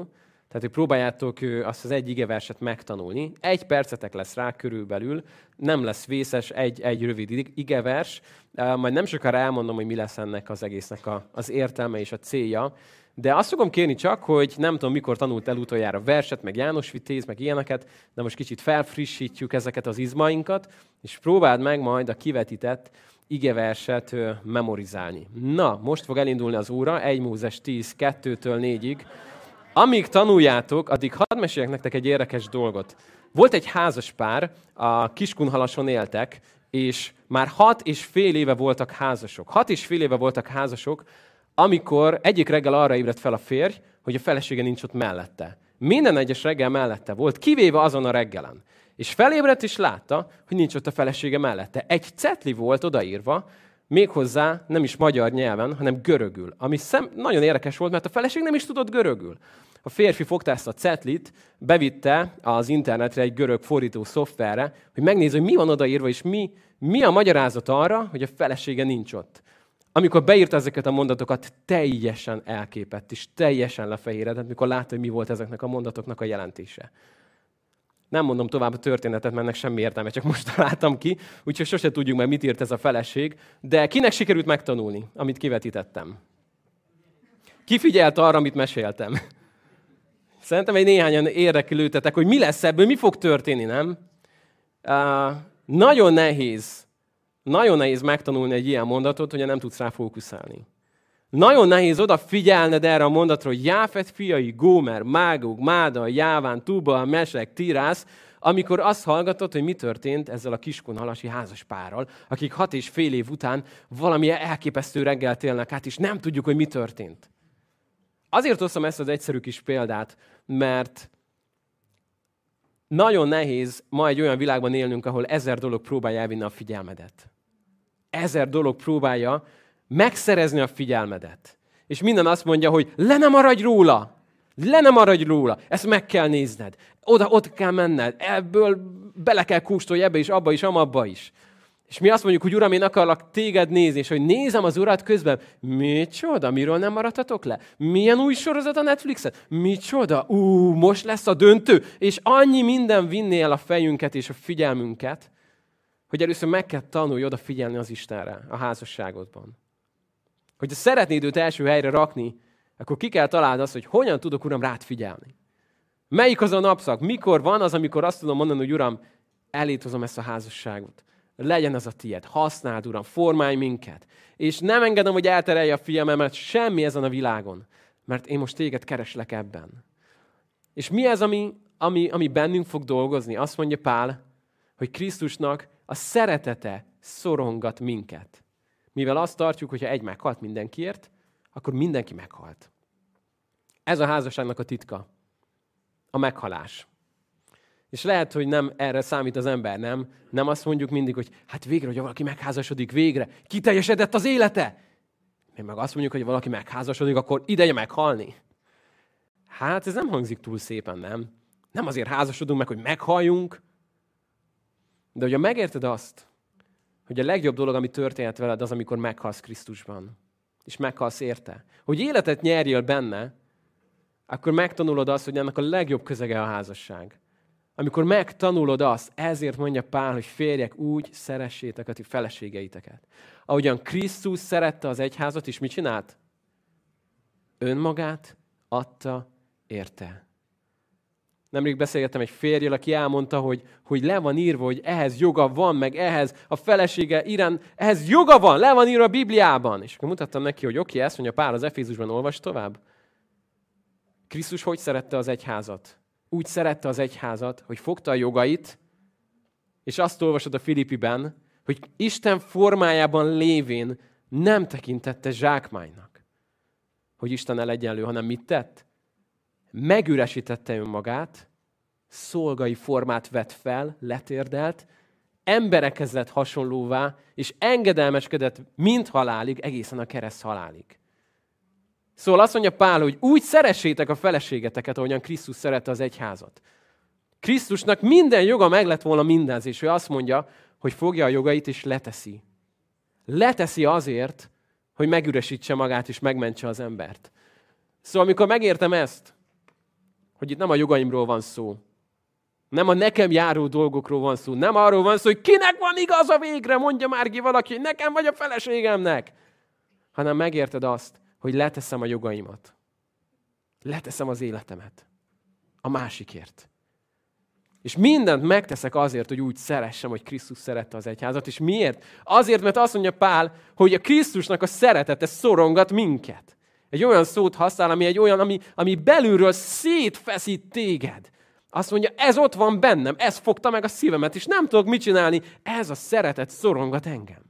Tehát, hogy próbáljátok azt az egy igeverset megtanulni. Egy percetek lesz rá körülbelül, nem lesz vészes, egy, egy rövid igevers. Majd nem sokára elmondom, hogy mi lesz ennek az egésznek a, az értelme és a célja. De azt fogom kérni csak, hogy nem tudom, mikor tanult el utoljára verset, meg János Vitéz, meg ilyeneket, de most kicsit felfrissítjük ezeket az izmainkat, és próbáld meg majd a kivetített igeverset memorizálni. Na, most fog elindulni az óra, 1 Mózes 10, 2-től 4-ig. Amíg tanuljátok, addig hadd meséljek nektek egy érdekes dolgot. Volt egy házas pár, a Kiskunhalason éltek, és már hat és fél éve voltak házasok. Hat és fél éve voltak házasok, amikor egyik reggel arra ébredt fel a férj, hogy a felesége nincs ott mellette. Minden egyes reggel mellette volt, kivéve azon a reggelen. És felébredt és látta, hogy nincs ott a felesége mellette. Egy cetli volt odaírva, méghozzá nem is magyar nyelven, hanem görögül. Ami szem, nagyon érdekes volt, mert a feleség nem is tudott görögül. A férfi fogta ezt a cetlit, bevitte az internetre egy görög fordító szoftverre, hogy megnézze, hogy mi van odaírva, és mi, mi a magyarázat arra, hogy a felesége nincs ott amikor beírta ezeket a mondatokat, teljesen elképett, és teljesen lefehéredett, mikor látta, hogy mi volt ezeknek a mondatoknak a jelentése. Nem mondom tovább a történetet, mert ennek semmi értelme, csak most [laughs] találtam ki, úgyhogy sose tudjuk meg, mit írt ez a feleség. De kinek sikerült megtanulni, amit kivetítettem? Ki figyelt arra, amit meséltem? [laughs] Szerintem egy néhányan érdeklődtetek, hogy mi lesz ebből, mi fog történni, nem? Uh, nagyon nehéz nagyon nehéz megtanulni egy ilyen mondatot, hogy nem tudsz rá fókuszálni. Nagyon nehéz odafigyelned erre a mondatra, hogy Jáfet fiai, Gómer, Mágog, Máda, Jáván, Tuba, Mesek, Tirász, amikor azt hallgatod, hogy mi történt ezzel a kiskunhalasi házaspárral, akik hat és fél év után valami elképesztő reggelt élnek át, és nem tudjuk, hogy mi történt. Azért hoztam ezt az egyszerű kis példát, mert nagyon nehéz ma egy olyan világban élnünk, ahol ezer dolog próbálja elvinni a figyelmedet ezer dolog próbálja megszerezni a figyelmedet. És minden azt mondja, hogy le nem maradj róla, le nem maradj róla, ezt meg kell nézned. Oda, ott kell menned, ebből bele kell kóstolni ebbe is, abba is, amabba is. És mi azt mondjuk, hogy Uram, én akarlak téged nézni, és hogy nézem az Urat közben. Micsoda, miről nem maradhatok le? Milyen új sorozat a Netflixen? Micsoda, ú, most lesz a döntő. És annyi minden vinné el a fejünket és a figyelmünket, hogy először meg kell tanulni odafigyelni az Istenre a házasságodban. Hogyha szeretnéd őt első helyre rakni, akkor ki kell találni azt, hogy hogyan tudok, Uram, rád figyelni. Melyik az a napszak? Mikor van az, amikor azt tudom mondani, hogy Uram, eléthozom ezt a házasságot. Legyen ez a tied. Használd, Uram, formálj minket. És nem engedem, hogy elterelje a figyelmemet semmi ezen a világon. Mert én most téged kereslek ebben. És mi ez, ami, ami, ami bennünk fog dolgozni? Azt mondja Pál, hogy Krisztusnak a szeretete szorongat minket. Mivel azt tartjuk, hogyha egy meghalt mindenkiért, akkor mindenki meghalt. Ez a házasságnak a titka. A meghalás. És lehet, hogy nem erre számít az ember, nem? Nem azt mondjuk mindig, hogy hát végre, hogy valaki megházasodik, végre, kiteljesedett az élete. Mi meg azt mondjuk, hogy valaki megházasodik, akkor ideje meghalni. Hát ez nem hangzik túl szépen, nem? Nem azért házasodunk meg, hogy meghalljunk, de hogyha megérted azt, hogy a legjobb dolog, ami történhet veled, az, amikor meghalsz Krisztusban, és meghalsz érte, hogy életet nyerjél benne, akkor megtanulod azt, hogy ennek a legjobb közege a házasság. amikor megtanulod azt, ezért mondja Pál, hogy férjek, úgy szeressétek a ti feleségeiteket. Ahogyan Krisztus szerette az egyházat, és mit csinált? Önmagát adta érte. Nemrég beszélgettem egy férjel, aki elmondta, hogy, hogy le van írva, hogy ehhez joga van, meg ehhez a felesége irán, ehhez joga van, le van írva a Bibliában. És akkor mutattam neki, hogy oké, okay, ezt mondja Pál az Efézusban, olvas tovább. Krisztus hogy szerette az egyházat? Úgy szerette az egyházat, hogy fogta a jogait, és azt olvasod a Filippiben, hogy Isten formájában lévén nem tekintette zsákmánynak, hogy Isten el egyenlő, hanem mit tett? Megüresítette önmagát, szolgai formát vett fel, letérdelt, emberekhez lett hasonlóvá, és engedelmeskedett mind halálig, egészen a kereszt halálig. Szóval azt mondja Pál, hogy úgy szeressétek a feleségeteket, ahogyan Krisztus szerette az egyházat. Krisztusnak minden joga meg lett volna mindenhez, és ő azt mondja, hogy fogja a jogait és leteszi. Leteszi azért, hogy megüresítse magát és megmentse az embert. Szóval amikor megértem ezt, hogy itt nem a jogaimról van szó, nem a nekem járó dolgokról van szó, nem arról van szó, hogy kinek van igaza végre, mondja már ki valaki, nekem vagy a feleségemnek, hanem megérted azt, hogy leteszem a jogaimat. Leteszem az életemet. A másikért. És mindent megteszek azért, hogy úgy szeressem, hogy Krisztus szerette az egyházat. És miért? Azért, mert azt mondja Pál, hogy a Krisztusnak a szeretete szorongat minket. Egy olyan szót használ, ami egy olyan, ami, ami belülről szétfeszít téged. Azt mondja, ez ott van bennem, ez fogta meg a szívemet, és nem tudok mit csinálni, ez a szeretet szorongat engem.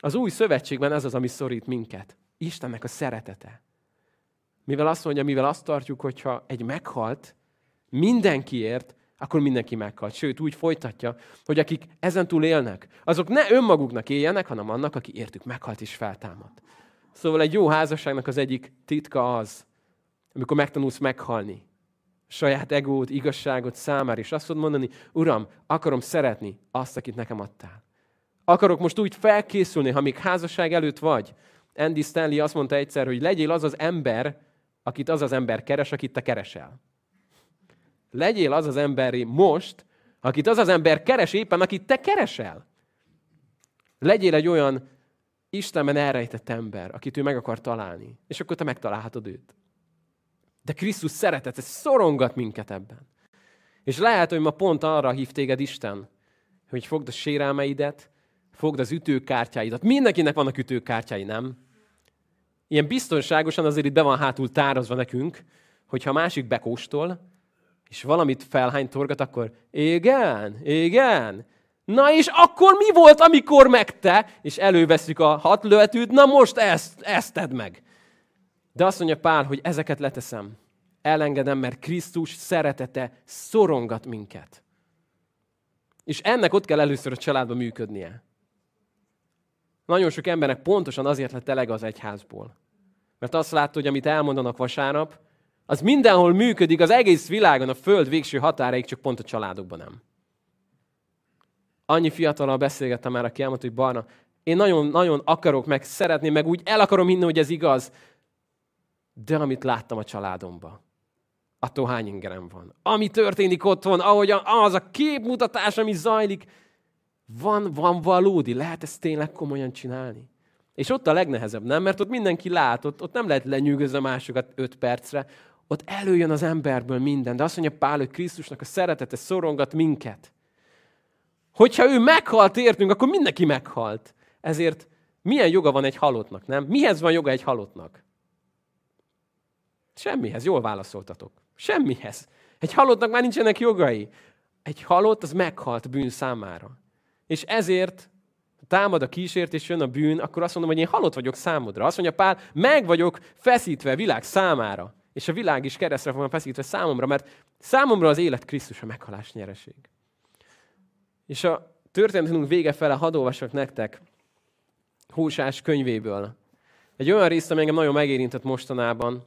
Az új szövetségben ez az, ami szorít minket. Istennek a szeretete. Mivel azt mondja, mivel azt tartjuk, hogyha egy meghalt mindenkiért, akkor mindenki meghalt. Sőt, úgy folytatja, hogy akik ezentúl élnek, azok ne önmaguknak éljenek, hanem annak, aki értük meghalt és feltámadt. Szóval egy jó házasságnak az egyik titka az, amikor megtanulsz meghalni. Saját egót, igazságot számára, és azt tudod mondani, Uram, akarom szeretni azt, akit nekem adtál. Akarok most úgy felkészülni, ha még házasság előtt vagy, Andy Stanley azt mondta egyszer, hogy legyél az az ember, akit az az ember keres, akit te keresel. Legyél az az emberi most, akit az az ember keres éppen, akit te keresel. Legyél egy olyan Istenben elrejtett ember, akit ő meg akar találni. És akkor te megtalálhatod őt. De Krisztus szeretet, ez szorongat minket ebben. És lehet, hogy ma pont arra hív téged Isten, hogy fogd a sérelmeidet, fogd az ütőkártyáidat. Mindenkinek vannak ütőkártyái, nem? ilyen biztonságosan azért itt be van hátul tározva nekünk, hogyha a másik bekóstol, és valamit felhány torgat, akkor igen, igen. Na és akkor mi volt, amikor meg te? És előveszük a hat lövetűt, na most ezt, ezt tedd meg. De azt mondja Pál, hogy ezeket leteszem. Elengedem, mert Krisztus szeretete szorongat minket. És ennek ott kell először a családban működnie. Nagyon sok embernek pontosan azért lett elege az egyházból. Mert azt látta, hogy amit elmondanak vasárnap, az mindenhol működik, az egész világon, a föld végső határaig, csak pont a családokban nem. Annyi fiatalal beszélgettem már, aki elmondta, hogy Barna, én nagyon-nagyon akarok, meg szeretném, meg úgy el akarom hinni, hogy ez igaz, de amit láttam a családomban, attól hány ingerem van. Ami történik otthon, ahogy az a képmutatás, ami zajlik, van, van valódi, lehet ezt tényleg komolyan csinálni? És ott a legnehezebb, nem? Mert ott mindenki lát, ott, ott nem lehet lenyűgözni másokat öt percre, ott előjön az emberből minden. De azt mondja Pál, hogy Krisztusnak a szeretete szorongat minket. Hogyha ő meghalt értünk, akkor mindenki meghalt. Ezért milyen joga van egy halottnak, nem? Mihez van joga egy halottnak? Semmihez, jól válaszoltatok. Semmihez. Egy halottnak már nincsenek jogai. Egy halott az meghalt bűn számára. És ezért támad a kísértés, jön a bűn, akkor azt mondom, hogy én halott vagyok számodra. Azt mondja Pál, meg vagyok feszítve világ számára. És a világ is keresztre van feszítve számomra, mert számomra az élet Krisztus a meghalás nyereség. És a történetünk vége fele hadd nektek Hósás könyvéből. Egy olyan részt, ami engem nagyon megérintett mostanában.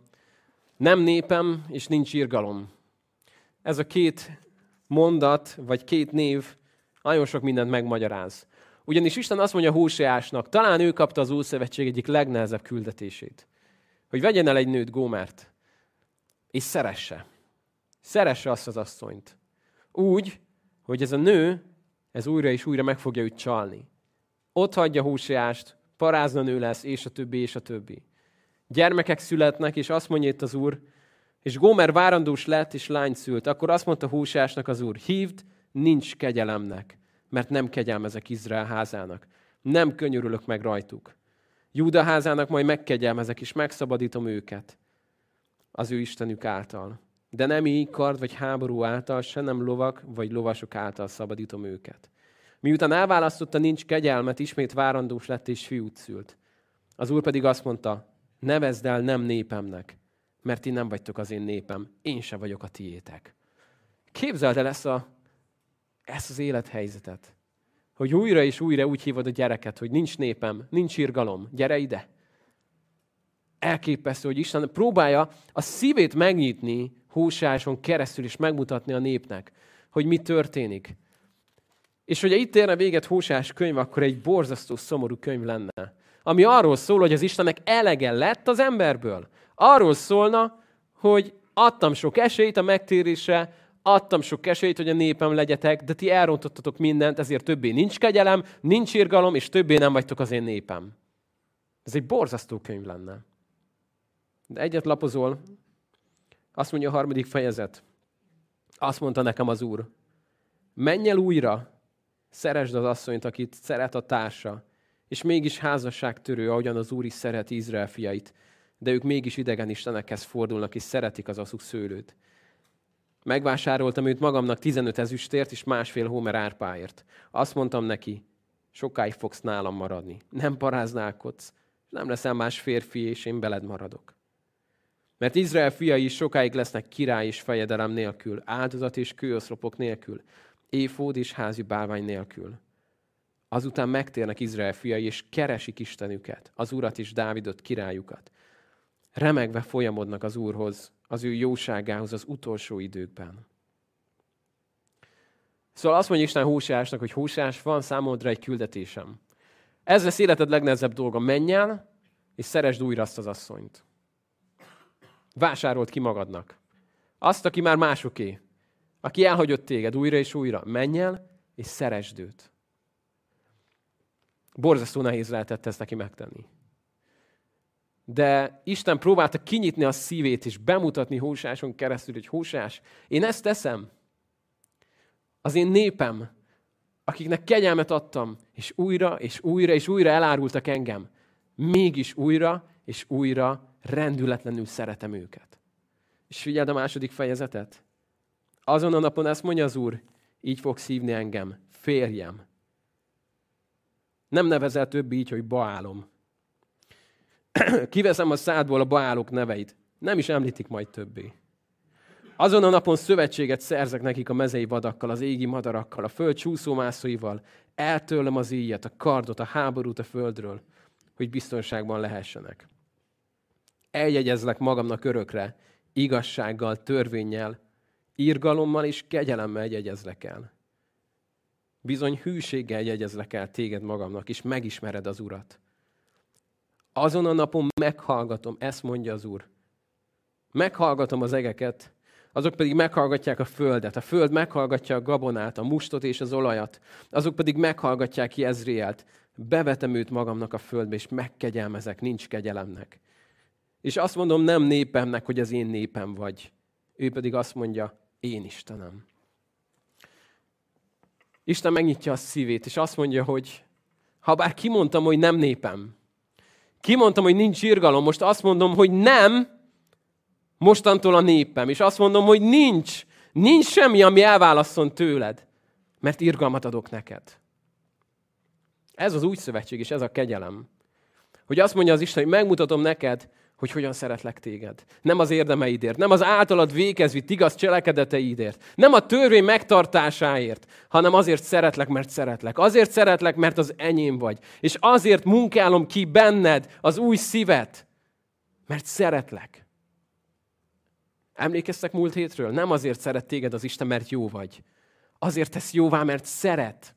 Nem népem, és nincs irgalom. Ez a két mondat, vagy két név nagyon sok mindent megmagyaráz. Ugyanis Isten azt mondja Hóseásnak, talán ő kapta az Ószövetség egyik legnehezebb küldetését, hogy vegyen el egy nőt, Gómert, és szeresse. Szeresse azt az asszonyt. Úgy, hogy ez a nő, ez újra és újra meg fogja őt csalni. Ott hagyja parázna nő lesz, és a többi, és a többi. Gyermekek születnek, és azt mondja itt az Úr, és Gómer várandós lett, és lány szült. Akkor azt mondta Hóseásnak az Úr, hívd, nincs kegyelemnek, mert nem kegyelmezek Izrael házának. Nem könyörülök meg rajtuk. Júda házának majd megkegyelmezek, és megszabadítom őket az ő Istenük által. De nem így kard vagy háború által, se nem lovak vagy lovasok által szabadítom őket. Miután elválasztotta, nincs kegyelmet, ismét várandós lett és fiút szült. Az úr pedig azt mondta, nevezd el nem népemnek, mert ti nem vagytok az én népem, én se vagyok a tiétek. Képzeld el ezt, a, ezt az élethelyzetet, hogy újra és újra úgy hívod a gyereket, hogy nincs népem, nincs irgalom, gyere ide. Elképesztő, hogy Isten próbálja a szívét megnyitni húsáson keresztül is megmutatni a népnek, hogy mi történik. És hogyha itt érne véget Hósás könyv, akkor egy borzasztó szomorú könyv lenne. Ami arról szól, hogy az Istennek elege lett az emberből. Arról szólna, hogy adtam sok esélyt a megtérésre, adtam sok esélyt, hogy a népem legyetek, de ti elrontottatok mindent, ezért többé nincs kegyelem, nincs irgalom, és többé nem vagytok az én népem. Ez egy borzasztó könyv lenne. De egyet lapozol, azt mondja a harmadik fejezet. Azt mondta nekem az Úr, menj el újra, szeresd az asszonyt, akit szeret a társa, és mégis házasságtörő, ahogyan az Úr is szereti Izrael fiait, de ők mégis idegen istenekhez fordulnak, és szeretik az aszuk szőlőt. Megvásároltam őt magamnak 15 ezüstért és másfél homer árpáért. Azt mondtam neki, sokáig fogsz nálam maradni. Nem paráználkodsz, nem leszel más férfi, és én beled maradok. Mert Izrael fiai is sokáig lesznek király és fejedelem nélkül, áldozat és kőoszlopok nélkül, éfód és házi bálvány nélkül. Azután megtérnek Izrael fiai, és keresik Istenüket, az Urat és Dávidot, királyukat. Remegve folyamodnak az Úrhoz, az ő jóságához az utolsó időkben. Szóval azt mondja Isten Hósásnak, hogy Hósás, van számodra egy küldetésem. Ez lesz életed legnehezebb dolga. Menj el, és szeresd újra azt az asszonyt. Vásárolt ki magadnak. Azt, aki már másoké. Aki elhagyott téged újra és újra. Menj el, és szeresd őt. Borzasztó nehéz lehetett ezt neki megtenni. De Isten próbálta kinyitni a szívét, és bemutatni Hósáson keresztül, hogy Hósás, én ezt teszem. Az én népem, akiknek kegyelmet adtam, és újra, és újra, és újra elárultak engem, mégis újra, és újra rendületlenül szeretem őket. És figyeld a második fejezetet. Azon a napon ezt mondja az Úr, így fogsz hívni engem, férjem. Nem nevezel több így, hogy baálom. [clears throat] Kiveszem a szádból a baálok neveit. Nem is említik majd többé. Azon a napon szövetséget szerzek nekik a mezei vadakkal, az égi madarakkal, a föld csúszómászóival. Eltőlem az íjat, a kardot, a háborút a földről, hogy biztonságban lehessenek eljegyezlek magamnak örökre, igazsággal, törvényel, írgalommal és kegyelemmel jegyezlek el. Bizony hűséggel jegyezlek el téged magamnak, és megismered az Urat. Azon a napon meghallgatom, ezt mondja az Úr. Meghallgatom az egeket, azok pedig meghallgatják a földet. A föld meghallgatja a gabonát, a mustot és az olajat. Azok pedig meghallgatják Jezrielt. Bevetem őt magamnak a földbe, és megkegyelmezek, nincs kegyelemnek. És azt mondom nem népemnek, hogy az én népem vagy. Ő pedig azt mondja, én Istenem. Isten megnyitja a szívét, és azt mondja, hogy ha bár kimondtam, hogy nem népem, kimondtam, hogy nincs irgalom, most azt mondom, hogy nem, mostantól a népem. És azt mondom, hogy nincs, nincs semmi, ami elválasszon tőled, mert irgalmat adok neked. Ez az új szövetség, és ez a kegyelem. Hogy azt mondja az Isten, hogy megmutatom neked, hogy hogyan szeretlek téged. Nem az érdemeidért, nem az általad vékezvitt igaz cselekedeteidért, nem a törvény megtartásáért, hanem azért szeretlek, mert szeretlek. Azért szeretlek, mert az enyém vagy. És azért munkálom ki benned az új szívet, mert szeretlek. Emlékeztek múlt hétről? Nem azért szeret téged az Isten, mert jó vagy. Azért tesz jóvá, mert szeret.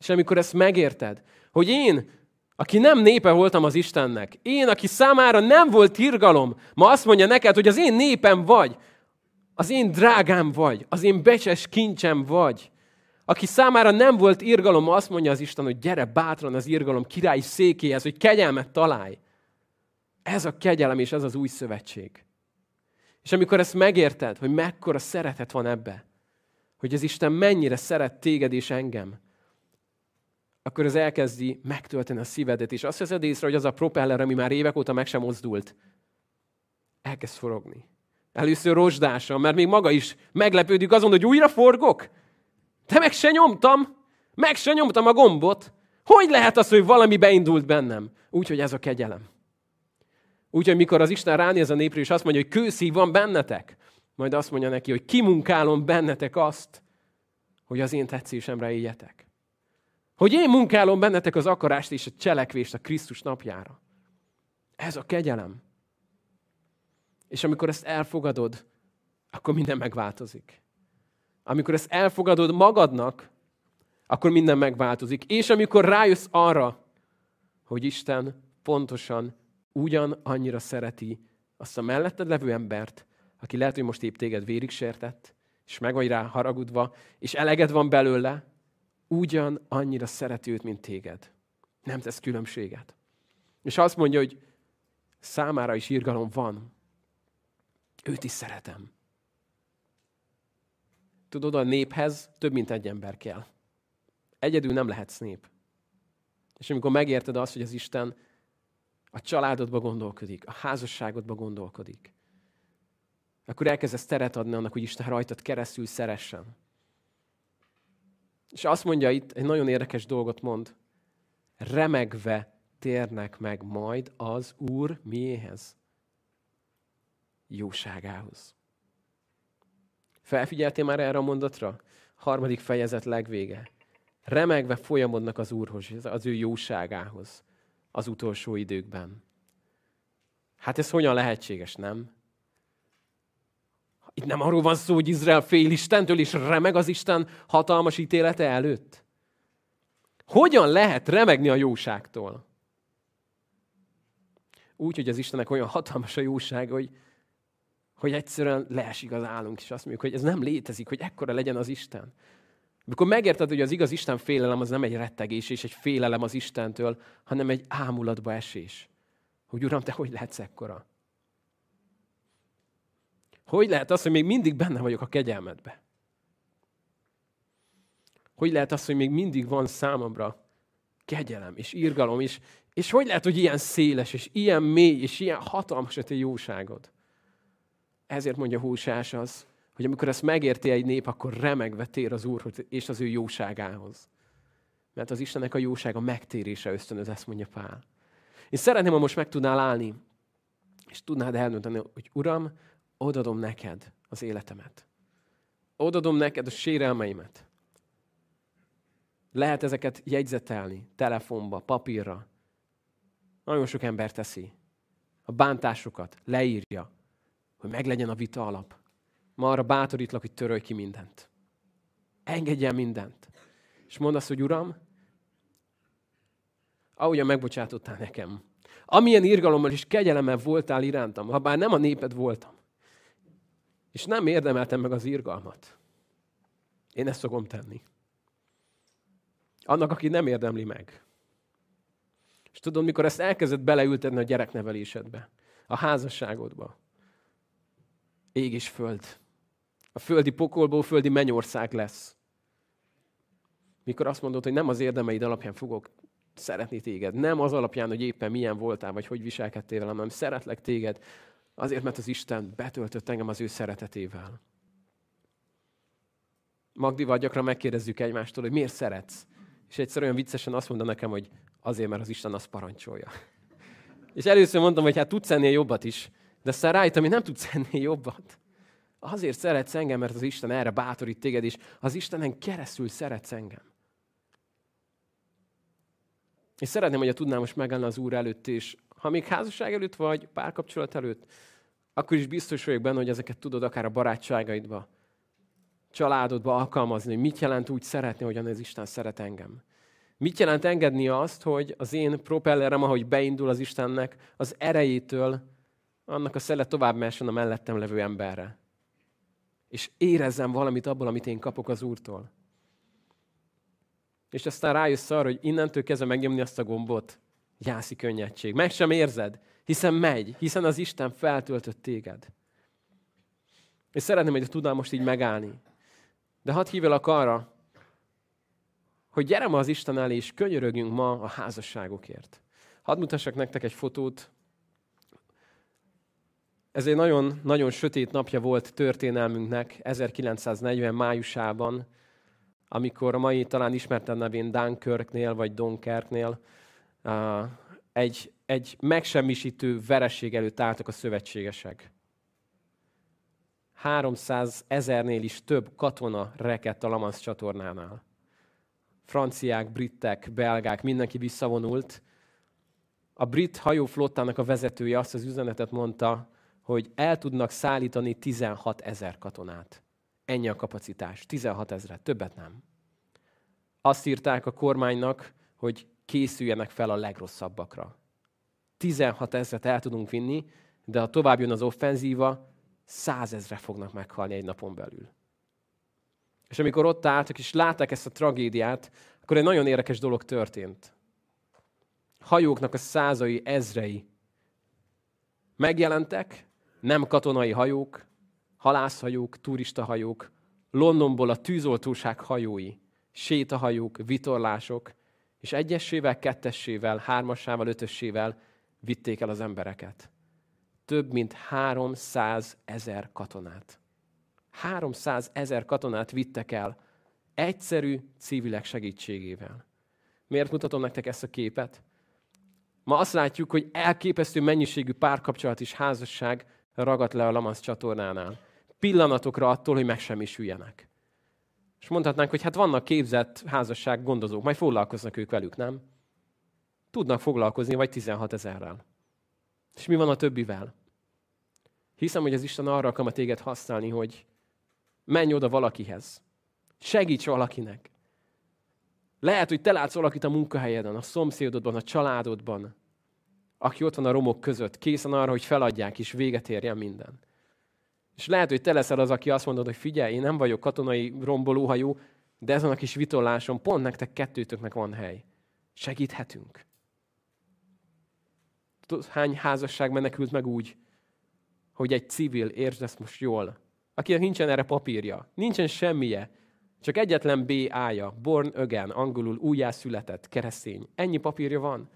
És amikor ezt megérted, hogy én aki nem népe voltam az Istennek, én, aki számára nem volt irgalom, ma azt mondja neked, hogy az én népem vagy, Az én drágám vagy, az én becses kincsem vagy. Aki számára nem volt irgalom, azt mondja az Isten, hogy gyere bátran az irgalom királyi székéhez, hogy kegyelmet találj. Ez a kegyelem és ez az új szövetség. És amikor ezt megérted, hogy mekkora szeretet van ebbe, hogy az Isten mennyire szeret téged és engem, akkor ez elkezdi megtölteni a szívedet, és azt veszed észre, hogy az a propeller, ami már évek óta meg sem mozdult, elkezd forogni. Először rozsdásan, mert még maga is meglepődik azon, hogy újra forgok. De meg se nyomtam, meg se nyomtam a gombot. Hogy lehet az, hogy valami beindult bennem? Úgyhogy ez a kegyelem. Úgyhogy mikor az Isten ránéz a népre, és azt mondja, hogy kőszív van bennetek, majd azt mondja neki, hogy kimunkálom bennetek azt, hogy az én tetszésemre éljetek. Hogy én munkálom bennetek az akarást és a cselekvést a Krisztus napjára. Ez a kegyelem. És amikor ezt elfogadod, akkor minden megváltozik. Amikor ezt elfogadod magadnak, akkor minden megváltozik. És amikor rájössz arra, hogy Isten pontosan ugyan annyira szereti azt a melletted levő embert, aki lehet, hogy most épp téged vérig sértett, és meg vagy rá haragudva, és eleged van belőle, ugyan annyira szereti őt, mint téged. Nem tesz különbséget. És azt mondja, hogy számára is irgalom van. Őt is szeretem. Tudod, a néphez több mint egy ember kell. Egyedül nem lehetsz nép. És amikor megérted azt, hogy az Isten a családodba gondolkodik, a házasságodba gondolkodik, akkor elkezdesz teret adni annak, hogy Isten rajtad keresztül szeressen. És azt mondja itt, egy nagyon érdekes dolgot mond. Remegve térnek meg majd az Úr miéhez? Jóságához. Felfigyeltél már erre a mondatra? Harmadik fejezet legvége. Remegve folyamodnak az Úrhoz, az ő jóságához az utolsó időkben. Hát ez hogyan lehetséges, nem? Itt nem arról van szó, hogy Izrael fél Istentől, és remeg az Isten hatalmas ítélete előtt. Hogyan lehet remegni a jóságtól? Úgy, hogy az Istennek olyan hatalmas a jóság, hogy, hogy egyszerűen leesik az állunk, és azt mondjuk, hogy ez nem létezik, hogy ekkora legyen az Isten. Amikor megérted, hogy az igaz Isten félelem az nem egy rettegés és egy félelem az Istentől, hanem egy ámulatba esés. Hogy Uram, te hogy lehetsz ekkora? Hogy lehet az, hogy még mindig benne vagyok a kegyelmedbe? Hogy lehet az, hogy még mindig van számomra kegyelem és irgalom is, és hogy lehet, hogy ilyen széles, és ilyen mély, és ilyen hatalmas a te jóságod? Ezért mondja Húsás az, hogy amikor ezt megérti egy nép, akkor remegve tér az Úrhoz és az ő jóságához. Mert az Istennek a jósága megtérése ösztönöz, ezt mondja Pál. Én szeretném, ha most meg tudnál állni, és tudnád eldönteni, hogy Uram, odadom neked az életemet. Odadom neked a sérelmeimet. Lehet ezeket jegyzetelni, telefonba, papírra. Nagyon sok ember teszi. A bántásokat leírja, hogy meglegyen a vita alap. Ma arra bátorítlak, hogy törölj ki mindent. Engedj el mindent. És mondd azt, hogy Uram, ahogyan megbocsátottál nekem, amilyen irgalommal és kegyelemmel voltál irántam, ha bár nem a néped voltam, és nem érdemeltem meg az irgalmat. Én ezt szokom tenni. Annak, aki nem érdemli meg. És tudod, mikor ezt elkezdett beleültetni a gyereknevelésedbe, a házasságodba, ég és föld. A földi pokolból földi mennyország lesz. Mikor azt mondod, hogy nem az érdemeid alapján fogok szeretni téged, nem az alapján, hogy éppen milyen voltál, vagy hogy viselkedtél velem, hanem szeretlek téged, Azért, mert az Isten betöltött engem az ő szeretetével. Magdival gyakran megkérdezzük egymástól, hogy miért szeretsz. És egyszer olyan viccesen azt mondta nekem, hogy azért, mert az Isten azt parancsolja. [laughs] És először mondtam, hogy hát tudsz ennél jobbat is, de aztán rájöttem, hogy nem tudsz ennél jobbat. Azért szeretsz engem, mert az Isten erre bátorít téged, és az Istenen keresztül szeretsz engem. És szeretném, hogy tudnám most megállni az Úr előtt, és ha még házasság előtt vagy, párkapcsolat előtt, akkor is biztos vagyok benne, hogy ezeket tudod akár a barátságaidba, családodba alkalmazni, hogy mit jelent úgy szeretni, hogyan az Isten szeret engem. Mit jelent engedni azt, hogy az én propellerem, ahogy beindul az Istennek, az erejétől annak a szele tovább messen a mellettem levő emberre. És érezzem valamit abból, amit én kapok az Úrtól. És aztán rájössz arra, hogy innentől kezdve megnyomni azt a gombot, jászi könnyedség. Meg sem érzed, hiszen megy, hiszen az Isten feltöltött téged. És szeretném, hogy tudnál most így megállni. De hadd hívjalak arra, hogy gyere ma az Isten elé, és könyörögjünk ma a házasságokért. Hadd mutassak nektek egy fotót. Ez egy nagyon, nagyon sötét napja volt történelmünknek, 1940 májusában, amikor a mai talán ismerten nevén Dunkirknél vagy Dunkerknél egy, egy megsemmisítő vereség előtt álltak a szövetségesek. 300 ezernél is több katona rekett a Lamansz csatornánál. Franciák, britek, belgák, mindenki visszavonult. A brit hajóflottának a vezetője azt az üzenetet mondta, hogy el tudnak szállítani 16 ezer katonát. Ennyi a kapacitás. 16 ezeret, többet nem. Azt írták a kormánynak, hogy készüljenek fel a legrosszabbakra. 16 ezeret el tudunk vinni, de ha tovább jön az offenzíva, százezre fognak meghalni egy napon belül. És amikor ott álltak és látták ezt a tragédiát, akkor egy nagyon érdekes dolog történt. Hajóknak a százai, ezrei megjelentek, nem katonai hajók, halászhajók, turistahajók, Londonból a tűzoltóság hajói, sétahajók, vitorlások, és egyesével, kettessével, hármasával, ötössével vitték el az embereket. Több mint 300 ezer katonát. 300 ezer katonát vittek el egyszerű civilek segítségével. Miért mutatom nektek ezt a képet? Ma azt látjuk, hogy elképesztő mennyiségű párkapcsolat és házasság ragadt le a Lamansz csatornánál. Pillanatokra attól, hogy megsemmisüljenek. És mondhatnánk, hogy hát vannak képzett házasság gondozók, majd foglalkoznak ők velük, nem? Tudnak foglalkozni, vagy 16 ezerrel. És mi van a többivel? Hiszem, hogy az Isten arra akar téged használni, hogy menj oda valakihez. Segíts valakinek. Lehet, hogy te látsz valakit a munkahelyeden, a szomszédodban, a családodban, aki ott van a romok között, készen arra, hogy feladják és véget érjen minden. És lehet, hogy te leszel az, aki azt mondod, hogy figyelj, én nem vagyok katonai rombolóhajó, de ezen a kis vitolláson pont nektek kettőtöknek van hely. Segíthetünk. Tudod, hány házasság menekült meg úgy, hogy egy civil, értsd ezt most jól, akinek nincsen erre papírja, nincsen semmije, csak egyetlen B ája, born again, angolul újjászületett, keresztény. Ennyi papírja van.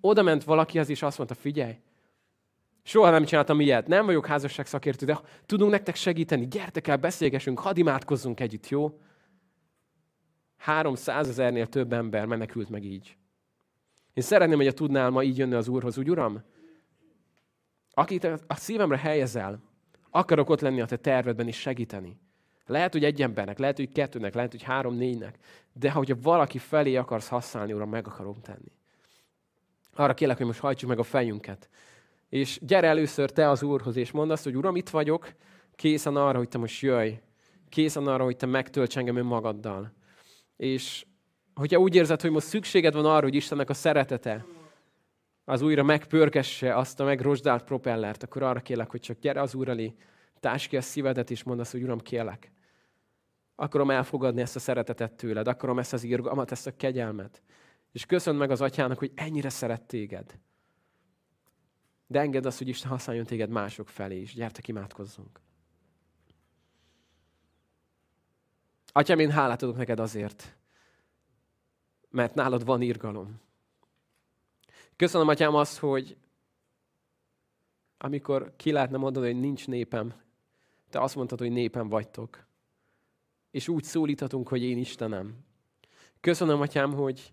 Oda ment valakihez, és azt mondta, figyelj, Soha nem csináltam ilyet, nem vagyok házasság szakértő, de tudunk nektek segíteni, gyertek el, beszélgessünk, hadd imádkozzunk együtt, jó? 300 ezernél több ember menekült meg így. Én szeretném, hogy a tudnál ma így jönni az Úrhoz, úgy Uram? Akit a szívemre helyezel, akarok ott lenni a te tervedben és segíteni. Lehet, hogy egy embernek, lehet, hogy kettőnek, lehet, hogy három-négynek, de ha valaki felé akarsz használni, Uram, meg akarom tenni. Arra kérlek, hogy most hajtsuk meg a fejünket, és gyere először te az Úrhoz, és mondd azt, hogy Uram, itt vagyok, készen arra, hogy te most jöjj. Készen arra, hogy te megtölts engem önmagaddal. És hogyha úgy érzed, hogy most szükséged van arra, hogy Istennek a szeretete az újra megpörkesse azt a megrosdált propellert, akkor arra kérlek, hogy csak gyere az Úr elé, társ ki a szívedet, és mondd azt, hogy Uram, kérlek. Akarom elfogadni ezt a szeretetet tőled, akarom ezt az írgalmat, ezt a kegyelmet. És köszönd meg az atyának, hogy ennyire szeret téged. De engedd azt, hogy Isten használjon téged mások felé is. Gyertek, imádkozzunk. Atyám, én hálát adok neked azért, mert nálad van írgalom. Köszönöm, Atyám, azt, hogy amikor ki lehetne mondani, hogy nincs népem, te azt mondtad, hogy népem vagytok. És úgy szólíthatunk, hogy én Istenem. Köszönöm, Atyám, hogy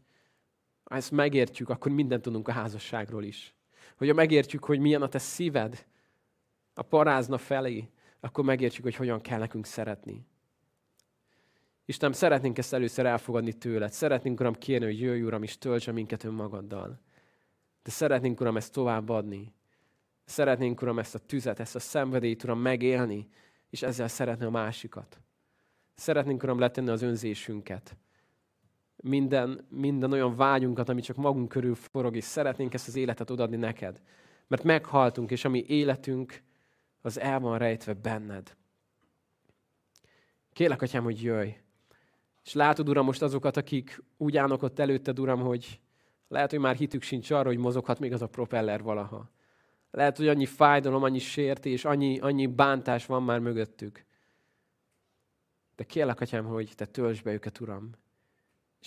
ha ezt megértjük, akkor mindent tudunk a házasságról is hogyha megértjük, hogy milyen a te szíved a parázna felé, akkor megértjük, hogy hogyan kell nekünk szeretni. Isten, szeretnénk ezt először elfogadni tőled. Szeretnénk, Uram, kérni, hogy jöjj, Uram, és töltse minket önmagaddal. De szeretnénk, Uram, ezt továbbadni. Szeretnénk, Uram, ezt a tüzet, ezt a szenvedélyt, Uram, megélni, és ezzel szeretni a másikat. Szeretnénk, Uram, letenni az önzésünket minden, minden olyan vágyunkat, ami csak magunk körül forog, és szeretnénk ezt az életet odaadni neked. Mert meghaltunk, és ami életünk, az el van rejtve benned. Kérlek, Atyám, hogy jöjj. És látod, Uram, most azokat, akik úgy állnak ott előtted, Uram, hogy lehet, hogy már hitük sincs arra, hogy mozoghat még az a propeller valaha. Lehet, hogy annyi fájdalom, annyi sértés, annyi, annyi bántás van már mögöttük. De kérlek, Atyám, hogy Te töltsd be őket, Uram.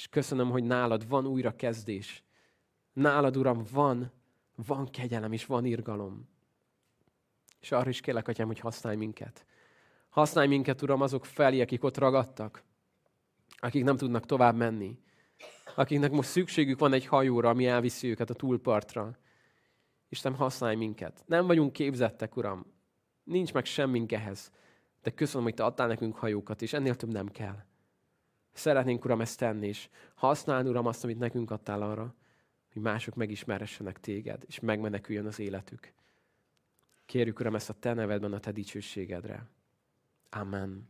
És köszönöm, hogy nálad van újra kezdés. Nálad, Uram, van, van kegyelem és van irgalom. És arra is kérlek, Atyám, hogy használj minket. Használj minket, Uram, azok felé, akik ott ragadtak, akik nem tudnak tovább menni, akiknek most szükségük van egy hajóra, ami elviszi őket a túlpartra. Isten, használj minket. Nem vagyunk képzettek, Uram. Nincs meg semmink ehhez. De köszönöm, hogy Te adtál nekünk hajókat, és ennél több nem kell. Szeretnénk, Uram, ezt tenni, és használni, Uram, azt, amit nekünk adtál arra, hogy mások megismeressenek Téged, és megmeneküljön az életük. Kérjük, Uram, ezt a Te nevedben a Te dicsőségedre. Amen.